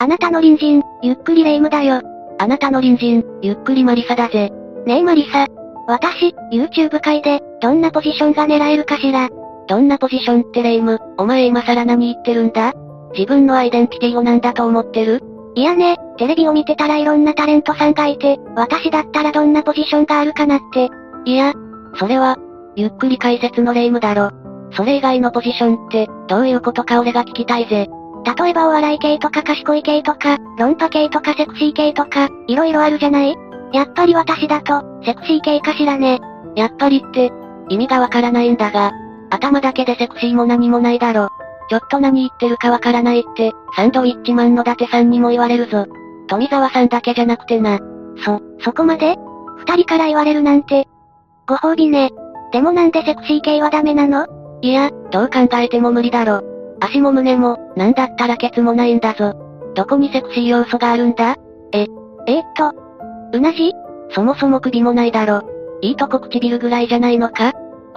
あなたの隣人、ゆっくりレ夢ムだよ。あなたの隣人、ゆっくりマリサだぜ。ねえマリサ。私、YouTube 界で、どんなポジションが狙えるかしら。どんなポジションってレ夢ム、お前今更何言ってるんだ？自分のアイデンティティを何だと思ってる？いやね、テレビを見てたらいろんなタレントさんがいて、私だったらどんなポジションがあるかなって。いや、それは、ゆっくり解説のレ夢ムだろ。それ以外のポジションって、どういうことか俺が聞きたいぜ。例えばお笑い系とか賢い系とか、論破系とかセクシー系とか、いろいろあるじゃない？やっぱり私だと、セクシー系かしらね。やっぱりって、意味がわからないんだが、頭だけでセクシーも何もないだろ。ちょっと何言ってるかわからないって、サンドウィッチマンの伊達さんにも言われるぞ。富澤さんだけじゃなくてな。そ、そこまで？二人から言われるなんて。ご褒美ね。でもなんでセクシー系はダメなの？いや、どう考えても無理だろ。足も胸も、なんだったらケツもないんだぞ。どこにセクシー要素があるんだ？え、えー、っと、うなじ？そもそも首もないだろ。いいとこ唇ぐらいじゃないのか？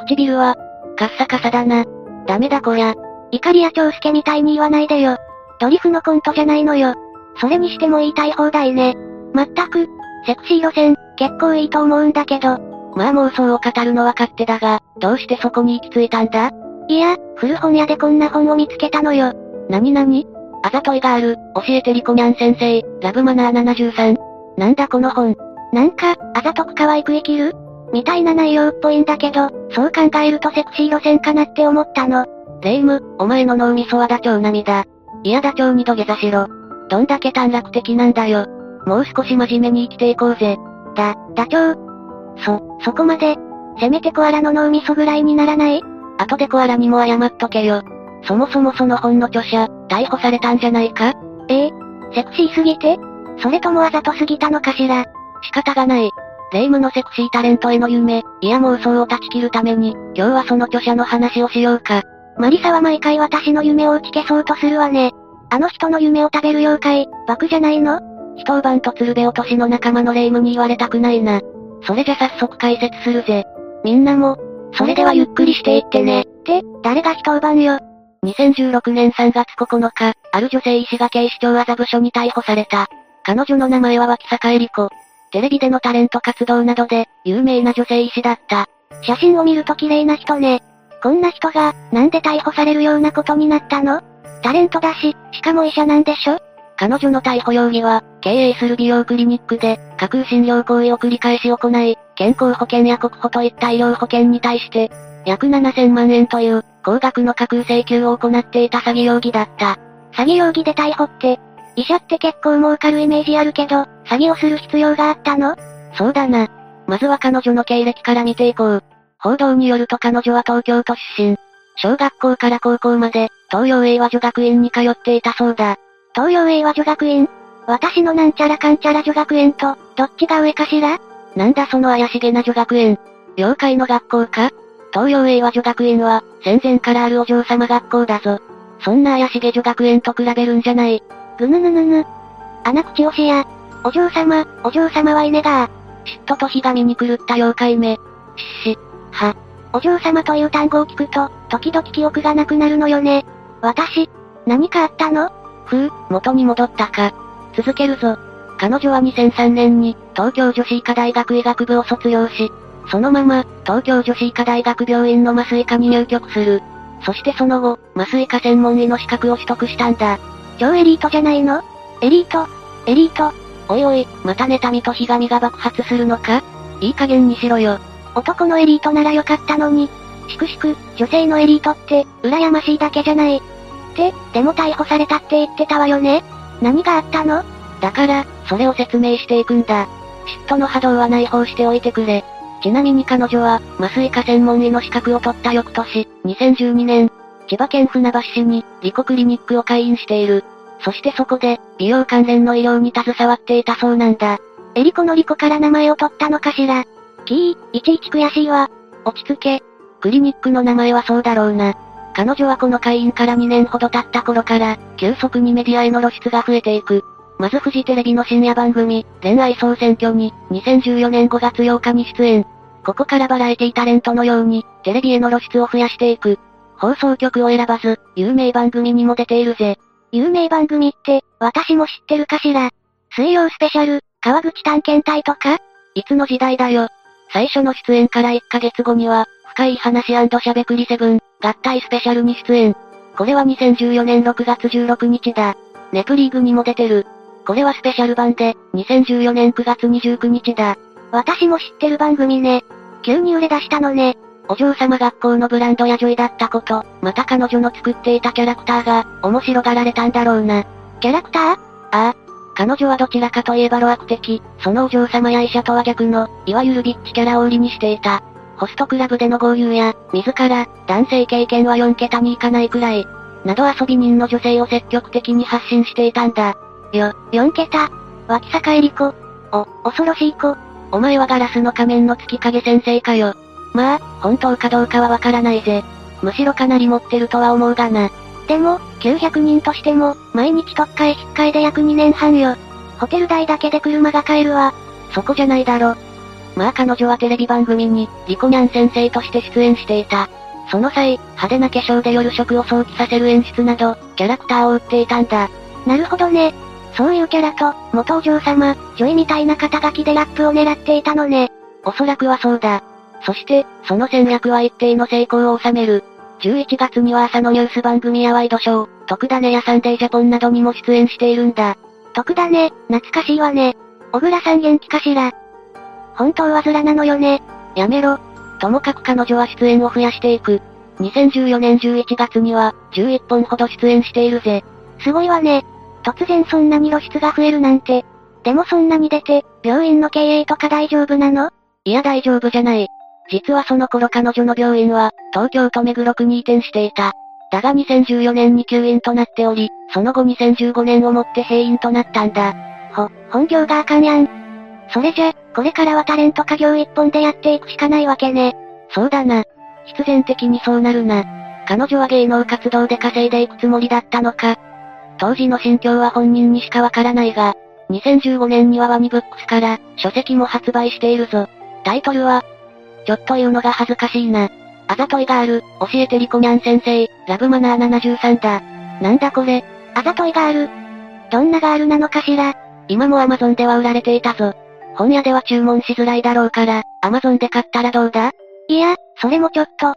唇は、カッサカサだな。ダメだこりゃ。怒りや長介みたいに言わないでよ。ドリフのコントじゃないのよ。それにしても言いたい放題ね。まったく、セクシー路線、結構いいと思うんだけど。まあ妄想を語るのは勝手だが、どうしてそこに行き着いたんだ？いや、古本屋でこんな本を見つけたのよ。なになにあざといがある、教えてリコニャン先生、ラブマナー73。なんだこの本。なんか、あざとく可愛く生きる？みたいな内容っぽいんだけど、そう考えるとセクシー路線かなって思ったの。レイム、お前の脳みそはダチョウ並みだ。いやダチョウに土下座しろ。どんだけ短絡的なんだよ。もう少し真面目に生きていこうぜ。だ、ダチョウ。そ、そこまで。せめてコアラの脳みそぐらいにならない？後でコアラにも謝っとけよ。そもそもその本の著者、逮捕されたんじゃないか？ええセクシーすぎて？それともあざとすぎたのかしら？仕方がない。レイムのセクシータレントへの夢、いや妄想を断ち切るために、今日はその著者の話をしようか。マリサは毎回私の夢を打ち消そうとするわね。あの人の夢を食べる妖怪、バクじゃないの？一晩と鶴瓶落としの仲間のレイムに言われたくないな。それじゃ早速解説するぜ。みんなも、それではゆっくりしていってね。って、誰が一晩よ。2016年3月9日、ある女性医師が警視庁麻布署に逮捕された。彼女の名前は脇坂恵里子。テレビでのタレント活動などで、有名な女性医師だった。写真を見ると綺麗な人ね。こんな人が、なんで逮捕されるようなことになったの？タレントだし、しかも医者なんでしょ？彼女の逮捕容疑は、経営する美容クリニックで、架空診療行為を繰り返し行い、健康保険や国保といった医療保険に対して、約7000万円という、高額の架空請求を行っていた詐欺容疑だった。詐欺容疑で逮捕って、医者って結構儲かるイメージあるけど、詐欺をする必要があったの？そうだな。まずは彼女の経歴から見ていこう。報道によると彼女は東京都出身。小学校から高校まで、東洋英和女学院に通っていたそうだ。東洋英和女学院？私のなんちゃらかんちゃら女学園と、どっちが上かしら？なんだその怪しげな女学園。妖怪の学校か？東洋英和女学院は、戦前からあるお嬢様学校だぞ。そんな怪しげ女学園と比べるんじゃない。ぐぬぬぬぬ。穴口押しや。お嬢様、お嬢様はいねが嫉妬とひがみに狂った妖怪め。しし、は。お嬢様という単語を聞くと、時々記憶がなくなるのよね。私、何かあったの？ふう、元に戻ったか。続けるぞ。彼女は2003年に、東京女子医科大学医学部を卒業し、そのまま、東京女子医科大学病院の麻酔科に入局する。そしてその後、麻酔科専門医の資格を取得したんだ。超エリートじゃないの？エリート、エリート？おいおい、また妬みとひがみが爆発するのか？いい加減にしろよ。男のエリートならよかったのに。しくしく、女性のエリートって、羨ましいだけじゃない。って、でも逮捕されたって言ってたわよね何があったの？だから、それを説明していくんだ。嫉妬の波動は内包しておいてくれ。ちなみに彼女は、麻酔科専門医の資格を取った翌年、2012年、千葉県船橋市に、リコクリニックを開院している。そしてそこで、美容関連の医療に携わっていたそうなんだ。エリコのリコから名前を取ったのかしら？キー、いちいち悔しいわ。落ち着け。クリニックの名前はそうだろうな。彼女はこの会員から2年ほど経った頃から、急速にメディアへの露出が増えていく。まずフジテレビの深夜番組、恋愛総選挙に、2014年5月8日に出演。ここからバラエティタレントのように、テレビへの露出を増やしていく。放送局を選ばず、有名番組にも出ているぜ。有名番組って、私も知ってるかしら。水曜スペシャル、川口探検隊とか？いつの時代だよ。最初の出演から1ヶ月後には、深い話しゃべくりセブン、合体スペシャルに出演。これは2014年6月16日だ。ネプリーグにも出てる。これはスペシャル版で、2014年9月29日だ。私も知ってる番組ね。急に売れ出したのね。お嬢様学校のブランドや女医だったこと、また彼女の作っていたキャラクターが、面白がられたんだろうな。キャラクター？ああ。彼女はどちらかといえば路悪的、そのお嬢様や医者とは逆の、いわゆるビッチキャラを売りにしていた。ホストクラブでの合流や、自ら、男性経験は4桁に行かないくらい、など遊び人の女性を積極的に発信していたんだ。よ、4桁脇坂えり子。お、恐ろしい子。お前はガラスの仮面の月影先生かよ。まあ、本当かどうかはわからないぜ。むしろかなり持ってるとは思うがな。でも、900人としても、毎日特会引っ換えで約2年半よ。ホテル代だけで車が買えるわ。そこじゃないだろ。まあ彼女はテレビ番組に、リコニャン先生として出演していた。その際、派手な化粧で夜食を想起させる演出など、キャラクターを売っていたんだ。なるほどね。そういうキャラと、元お嬢様、女医みたいな肩書きでラップを狙っていたのね。おそらくはそうだ。そして、その戦略は一定の成功を収める。11月には朝のニュース番組やワイドショー、特ダネやサンデージャポンなどにも出演しているんだ。特ダネ、懐かしいわね。小倉さん元気かしら？本当はズラなのよね。やめろ。ともかく彼女は出演を増やしていく。2014年11月には、11本ほど出演しているぜ。すごいわね。突然そんなに露出が増えるなんて。でもそんなに出て、病院の経営とか大丈夫なの？いや大丈夫じゃない。実はその頃彼女の病院は、東京都目黒区に移転していた。だが2014年に休院となっており、その後2015年をもって閉院となったんだ。ほ、本業があかんやん。それじゃ、これからはタレント家業一本でやっていくしかないわけね。そうだな。必然的にそうなるな。彼女は芸能活動で稼いでいくつもりだったのか。当時の心境は本人にしかわからないが、2015年にはワニブックスから書籍も発売しているぞ。タイトルは、ちょっと言うのが恥ずかしいな。あざといガール、教えてリコニャン先生、ラブマナー73だ。なんだこれ。あざといガール。どんなガールなのかしら。今もアマゾンでは売られていたぞ。本屋では注文しづらいだろうから、アマゾンで買ったらどうだ？いや、それもちょっと。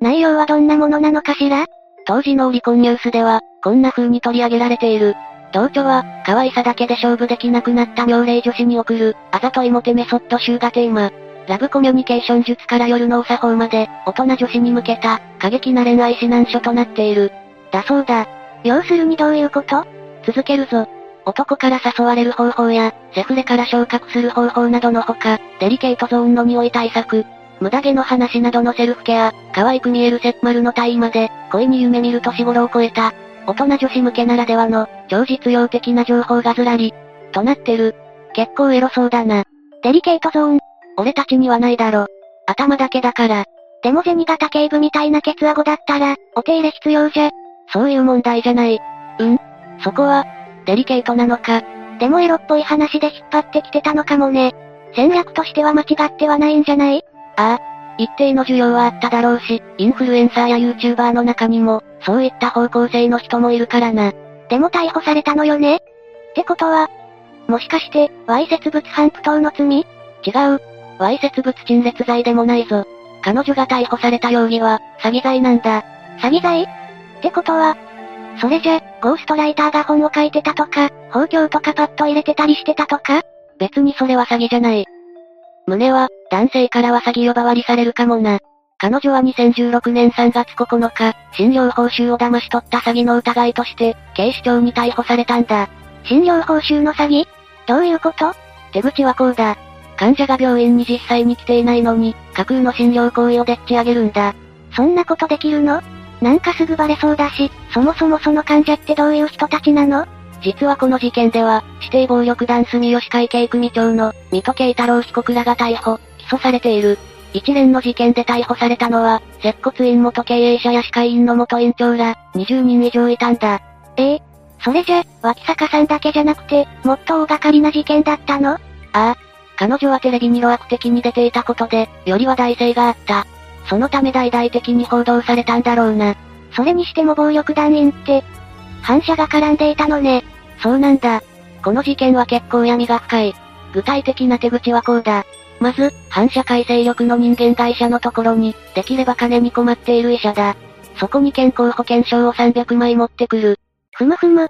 内容はどんなものなのかしら？当時のオリコンニュースでは、こんな風に取り上げられている。同居は、可愛さだけで勝負できなくなった妙齢女子に送る、あざといモテメソッド集がテーマ。ラブコミュニケーション術から夜のお作法まで、大人女子に向けた、過激な恋愛指南書となっている。だそうだ。要するにどういうこと？続けるぞ。男から誘われる方法や、セフレから昇格する方法などのほか、デリケートゾーンの匂い対策、無駄毛の話などのセルフケア、可愛く見えるセッマルの体位まで、恋に夢見る年頃を超えた、大人女子向けならではの、超実用的な情報がずらり、となってる。結構エロそうだな。デリケートゾーン。俺たちにはないだろ。頭だけだから。でも銭形警部みたいなケツアゴだったら、お手入れ必要じゃ。そういう問題じゃない。うんそこは、デリケートなのか。でもエロっぽい話で引っ張ってきてたのかもね。戦略としては間違ってはないんじゃない？ああ。一定の需要はあっただろうし、インフルエンサーや YouTuber の中にも、そういった方向性の人もいるからな。でも逮捕されたのよね？ってことは、もしかして、わいせつ物反不当の罪？違う。わいせつ物陳列罪でもないぞ。彼女が逮捕された容疑は、詐欺罪なんだ。詐欺罪？ってことは、それじゃ、ゴーストライターが本を書いてたとか、包協とかパッと入れてたりしてたとか？別にそれは詐欺じゃない。胸は、男性からは詐欺呼ばわりされるかもな。彼女は2016年3月9日、診療報酬を騙し取った詐欺の疑いとして、警視庁に逮捕されたんだ。診療報酬の詐欺？どういうこと？手口はこうだ。患者が病院に実際に来ていないのに、架空の診療行為をでっち上げるんだ。そんなことできるの？なんかすぐバレそうだし、そもそもその患者ってどういう人たちなの？実はこの事件では、指定暴力団住吉会系組長の、水戸慶太郎被告らが逮捕、起訴されている。一連の事件で逮捕されたのは、接骨院元経営者や歯科医院の元院長ら、20人以上いたんだ。ええそれじゃ、脇坂さんだけじゃなくて、もっと大掛かりな事件だったの？ああ。彼女はテレビに露悪的に出ていたことで、より話題性があった。そのため大々的に報道されたんだろうな。それにしても暴力団員って、反社が絡んでいたのね。そうなんだ。この事件は結構闇が深い。具体的な手口はこうだ。まず、反社会勢力の人間会社のところに、できれば金に困っている医者だ。そこに健康保険証を300枚持ってくる。ふむふむ。っ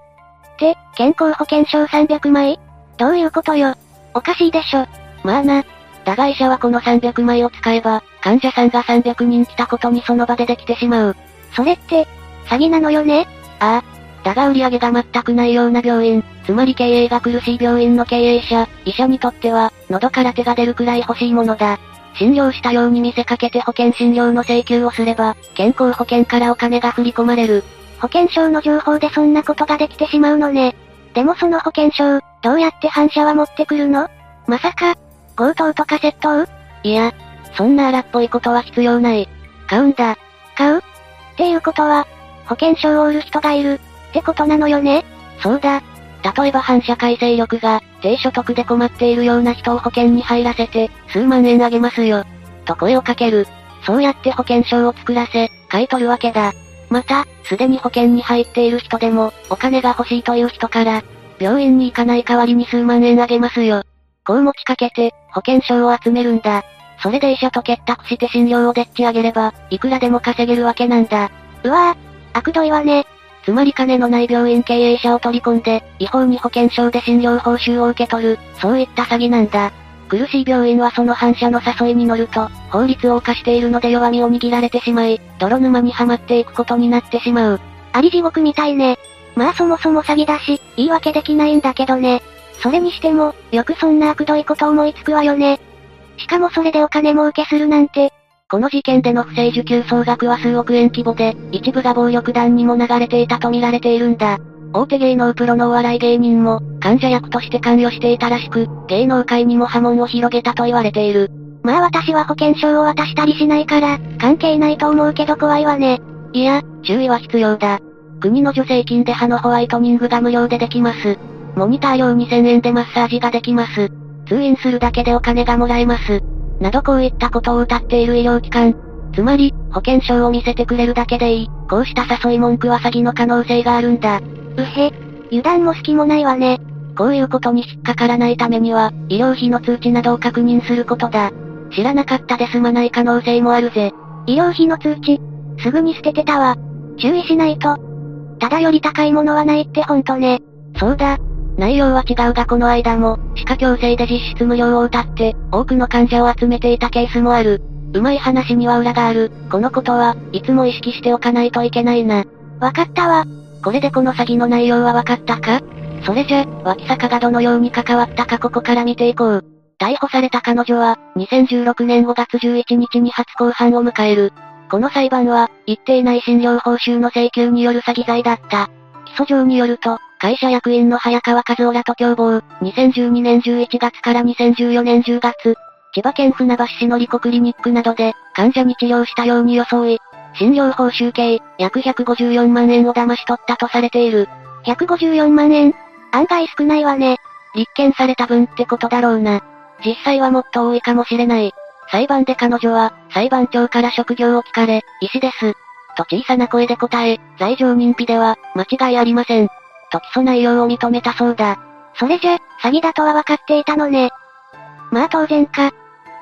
て、健康保険証300枚どういうことよ？おかしいでしょ。まあな。だが医者はこの300枚を使えば、患者さんが300人来たことにその場でできてしまう。それって、詐欺なのよね？ああ。だが売り上げが全くないような病院、つまり経営が苦しい病院の経営者、医者にとっては、喉から手が出るくらい欲しいものだ。診療したように見せかけて保険診療の請求をすれば、健康保険からお金が振り込まれる。保険証の情報でそんなことができてしまうのね。でもその保険証、どうやって反射は持ってくるの？まさか、強盗とか窃盗？いや、そんな荒っぽいことは必要ない。買うんだ。買う？っていうことは、保険証を売る人がいる、ってことなのよね？そうだ。例えば反社会勢力が、低所得で困っているような人を保険に入らせて、数万円あげますよ。と声をかける。そうやって保険証を作らせ、買い取るわけだ。また、すでに保険に入っている人でも、お金が欲しいという人から、病院に行かない代わりに数万円あげますよ。こう持ちかけて、保険証を集めるんだ。それで医者と結託して診療をでっち上げれば、いくらでも稼げるわけなんだ。うわぁ、悪どいわね。つまり金のない病院経営者を取り込んで、違法に保険証で診療報酬を受け取る、そういった詐欺なんだ。苦しい病院はその反射の誘いに乗ると、法律を犯しているので弱みを握られてしまい、泥沼にはまっていくことになってしまう。あり地獄みたいね。まあそもそも詐欺だし、言い訳できないんだけどね。それにしても、よくそんな悪どいこと思いつくわよね。しかもそれでお金儲けするなんて。この事件での不正受給総額は数億円規模で、一部が暴力団にも流れていたと見られているんだ。大手芸能プロのお笑い芸人も、患者役として関与していたらしく、芸能界にも波紋を広げたと言われている。まあ私は保険証を渡したりしないから、関係ないと思うけど怖いわね。いや、注意は必要だ。国の助成金で歯のホワイトニングが無料でできます。モニター料2000円でマッサージができます。通院するだけでお金がもらえます。などこういったことを謳っている医療機関。つまり、保険証を見せてくれるだけでいい。こうした誘い文句は詐欺の可能性があるんだ。うへ。油断も隙もないわね。こういうことに引っかからないためには、医療費の通知などを確認することだ。知らなかったで済まない可能性もあるぜ。医療費の通知、すぐに捨ててたわ。注意しないと。ただより高いものはないってほんとね。そうだ。内容は違うがこの間も、歯科矯正で実質無料を謳って、多くの患者を集めていたケースもある。うまい話には裏がある。このことは、いつも意識しておかないといけないな。わかったわ。これでこの詐欺の内容はわかったか？それじゃ、脇坂がどのように関わったかここから見ていこう。逮捕された彼女は、2016年5月11日に初公判を迎える。この裁判は、一定内診療報酬の請求による詐欺罪だった。起訴状によると、会社役員の早川和夫らと共謀、2012年11月から2014年10月、千葉県船橋市のリコクリニックなどで、患者に治療したように装い、診療報酬計、約154万円を騙し取ったとされている。154万円？案外少ないわね。立件された分ってことだろうな。実際はもっと多いかもしれない。裁判で彼女は、裁判長から職業を聞かれ、医師です。と小さな声で答え、罪状認否では、間違いありません。と起訴内容を認めたそうだ。それじゃ、詐欺だとは分かっていたのね。まあ当然か。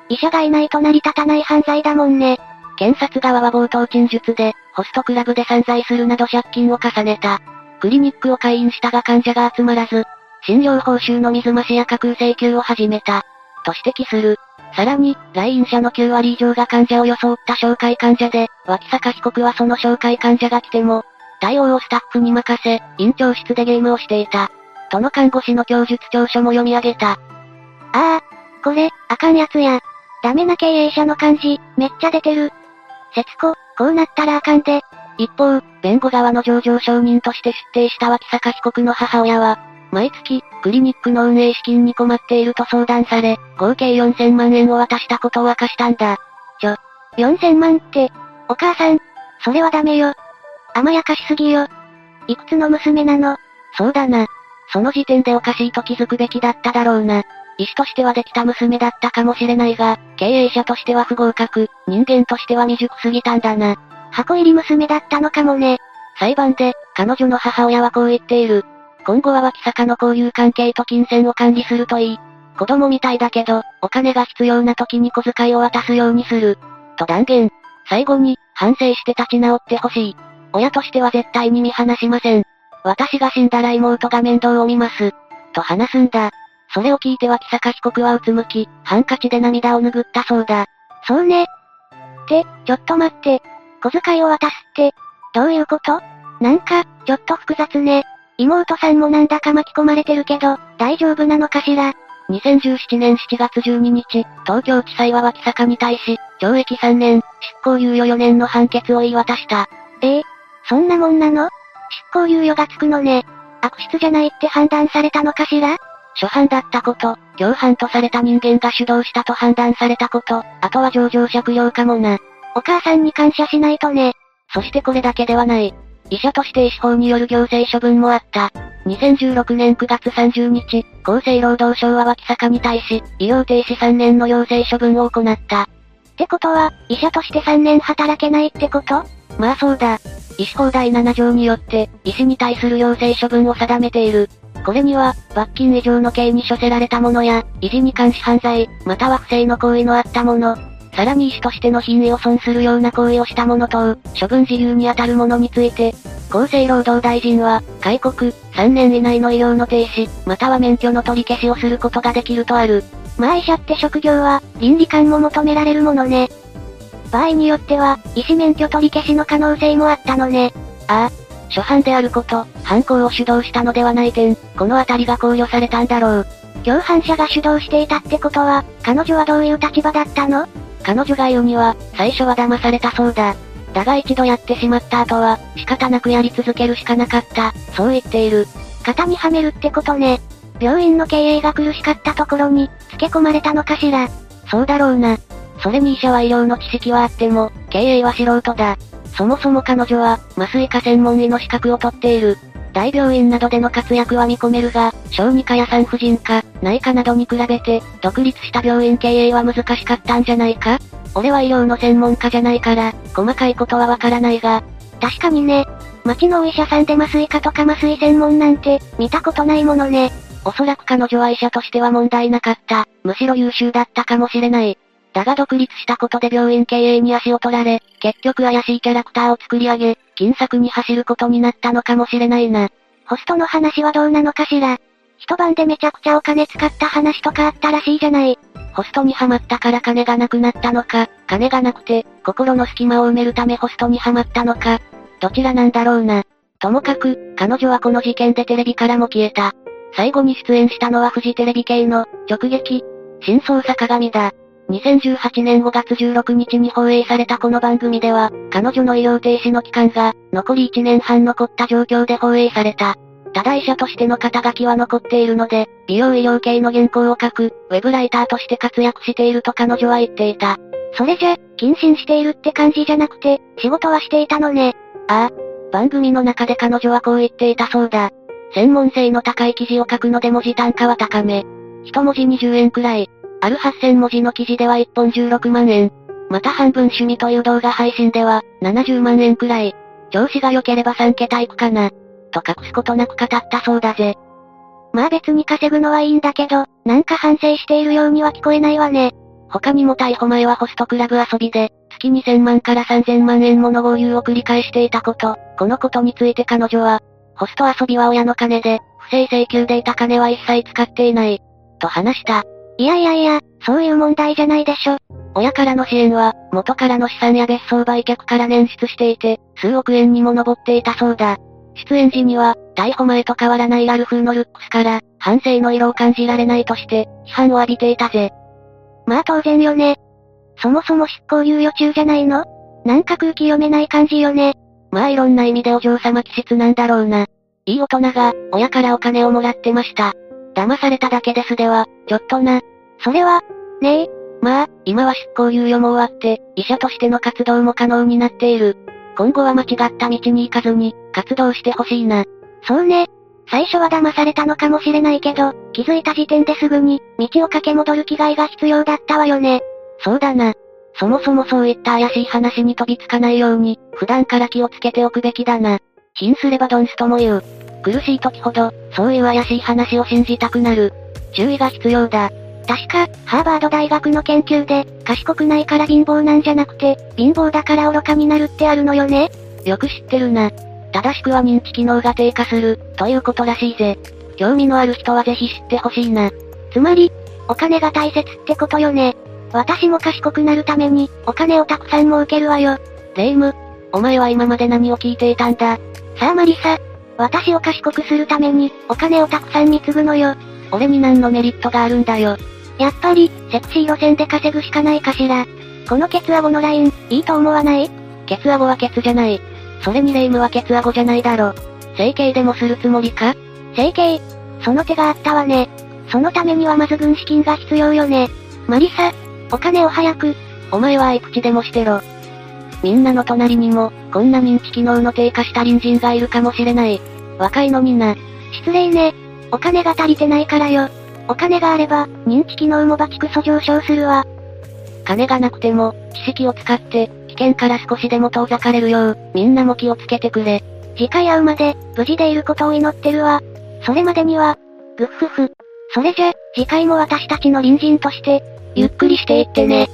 医者がいないと成り立たない犯罪だもんね。検察側は冒頭陳述で、ホストクラブで散財するなど借金を重ねた。クリニックを開院したが患者が集まらず、診療報酬の水増しや架空請求を始めた。と指摘する。さらに、来院者の9割以上が患者を装った紹介患者で、脇坂被告はその紹介患者が来ても、対応をスタッフに任せ、院長室でゲームをしていた。との看護師の供述調書も読み上げた。ああ、これ、あかんやつや。ダメな経営者の感じ、めっちゃ出てる。節子、こうなったらあかんで。一方、弁護側の上場承認として出廷した脇坂被告の母親は、毎月、クリニックの運営資金に困っていると相談され、合計4000万円を渡したことを明かしたんだ。ちょ、4000万って、お母さん、それはダメよ。甘やかしすぎよ。いくつの娘なの？そうだな。その時点でおかしいと気づくべきだっただろうな。医師としてはできた娘だったかもしれないが、経営者としては不合格、人間としては未熟すぎたんだな。箱入り娘だったのかもね。裁判で、彼女の母親はこう言っている。今後は脇坂の交友関係と金銭を管理するといい。子供みたいだけど、お金が必要な時に小遣いを渡すようにする。と断言。最後に、反省して立ち直ってほしい。親としては絶対に見放しません。私が死んだら妹が面倒を見ます。と話すんだ。それを聞いて脇坂被告はうつむき、ハンカチで涙を拭ったそうだ。そうね。って、ちょっと待って。小遣いを渡すって、どういうこと？なんか、ちょっと複雑ね。妹さんもなんだか巻き込まれてるけど、大丈夫なのかしら？2017年7月12日、東京地裁は脇坂に対し、懲役3年、執行猶予4年の判決を言い渡した。ええそんなもんなの？執行猶予がつくのね。悪質じゃないって判断されたのかしら？初犯だったこと、共犯とされた人間が主導したと判断されたこと、あとは上場借用かもな。お母さんに感謝しないとね。そしてこれだけではない。医者として医師法による行政処分もあった。2016年9月30日、厚生労働省は脇坂に対し、医療停止3年の要請処分を行った。ってことは、医者として3年働けないってこと？まあそうだ。医師法第7条によって、医師に対する要請処分を定めている。これには、罰金以上の刑に処せられたものや、維持に関し犯罪、または不正の行為のあったもの、さらに医師としての品位を損するような行為をした者等、処分自由にあたる者について、厚生労働大臣は、戒告、3年以内の医療の停止、または免許の取り消しをすることができるとある。まあ医者って職業は、倫理観も求められるものね。場合によっては、医師免許取り消しの可能性もあったのね。ああ。初犯であること、犯行を主導したのではない点、このあたりが考慮されたんだろう。共犯者が主導していたってことは、彼女はどういう立場だったの？彼女が言うには、最初は騙されたそうだ。だが一度やってしまった後は、仕方なくやり続けるしかなかった、そう言っている。型にはめるってことね。病院の経営が苦しかったところに、付け込まれたのかしら。そうだろうな。それに医者は医療の知識はあっても、経営は素人だ。そもそも彼女は、麻酔科専門医の資格を取っている。大病院などでの活躍は見込めるが、小児科や産婦人科、内科などに比べて、独立した病院経営は難しかったんじゃないか？俺は医療の専門家じゃないから、細かいことはわからないが。確かにね。町のお医者さんで麻酔科とか麻酔専門なんて、見たことないものね。おそらく彼女は医者としては問題なかった。むしろ優秀だったかもしれない。だが独立したことで病院経営に足を取られ、結局怪しいキャラクターを作り上げ、金策に走ることになったのかもしれないな。ホストの話はどうなのかしら一晩でめちゃくちゃお金使った話とかあったらしいじゃない。ホストにハマったから金がなくなったのか、金がなくて、心の隙間を埋めるためホストにハマったのか、どちらなんだろうな。ともかく、彼女はこの事件でテレビからも消えた。最後に出演したのはフジテレビ系の、直撃、新捜査鏡だ。2018年5月16日に放映されたこの番組では、彼女の医療停止の期間が、残り1年半残った状況で放映された。ただ医者としての肩書きは残っているので、美容医療系の原稿を書く、ウェブライターとして活躍していると彼女は言っていた。それじゃ、謹慎しているって感じじゃなくて、仕事はしていたのね。ああ。番組の中で彼女はこう言っていたそうだ。専門性の高い記事を書くので文字単価は高め。一文字20円くらい。ある8000文字の記事では1本16万円。また半分趣味という動画配信では、70万円くらい。調子が良ければ3桁いくかな。と隠すことなく語ったそうだぜ。まあ別に稼ぐのはいいんだけど、なんか反省しているようには聞こえないわね。他にも逮捕前はホストクラブ遊びで、月2000万から3000万円もの合流を繰り返していたこと、このことについて彼女は、ホスト遊びは親の金で、不正請求でいた金は一切使っていない、と話した。いやいやいや、そういう問題じゃないでしょ。親からの支援は、元からの資産や別荘売却から捻出していて、数億円にも上っていたそうだ。出演時には、逮捕前と変わらないラルフのルックスから、反省の色を感じられないとして、批判を浴びていたぜ。まあ当然よね。そもそも執行猶予中じゃないの？なんか空気読めない感じよね。まあいろんな意味でお嬢様気質なんだろうな。いい大人が、親からお金をもらってました。騙されただけですでは、ちょっとな。それは、ねえ。まあ、今は執行猶予も終わって、医者としての活動も可能になっている。今後は間違った道に行かずに、活動してほしいな。そうね。最初は騙されたのかもしれないけど、気づいた時点ですぐに、道を駆け戻る気概が必要だったわよね。そうだな。そもそもそういった怪しい話に飛びつかないように、普段から気をつけておくべきだな。貧すればドンスとも言う。苦しい時ほど、そういう怪しい話を信じたくなる。注意が必要だ。確か、ハーバード大学の研究で、賢くないから貧乏なんじゃなくて、貧乏だから愚かになるってあるのよねよく知ってるな。正しくは認知機能が低下する、ということらしいぜ。興味のある人はぜひ知ってほしいな。つまり、お金が大切ってことよね。私も賢くなるために、お金をたくさん儲けるわよ。レイム、お前は今まで何を聞いていたんださあマリサ、私を賢くするために、お金をたくさん貢ぐのよ。俺に何のメリットがあるんだよ。やっぱり、セクシー路線で稼ぐしかないかしら。このケツアゴのライン、いいと思わない？ケツアゴはケツじゃない。それにレイムはケツアゴじゃないだろ。整形でもするつもりか？整形その手があったわね。そのためにはまず軍資金が必要よね。マリサ、お金を早く。お前はアイプチでもしてろ。みんなの隣にも、こんな認知機能の低下した隣人がいるかもしれない。若いのにな。失礼ね。お金が足りてないからよ。お金があれば、認知機能もバチクソ上昇するわ。金がなくても、知識を使って、危険から少しでも遠ざかれるよう、みんなも気をつけてくれ。次回会うまで、無事でいることを祈ってるわ。それまでには、ぐっふふ。それじゃ、次回も私たちの隣人として、ゆっくりしていってね。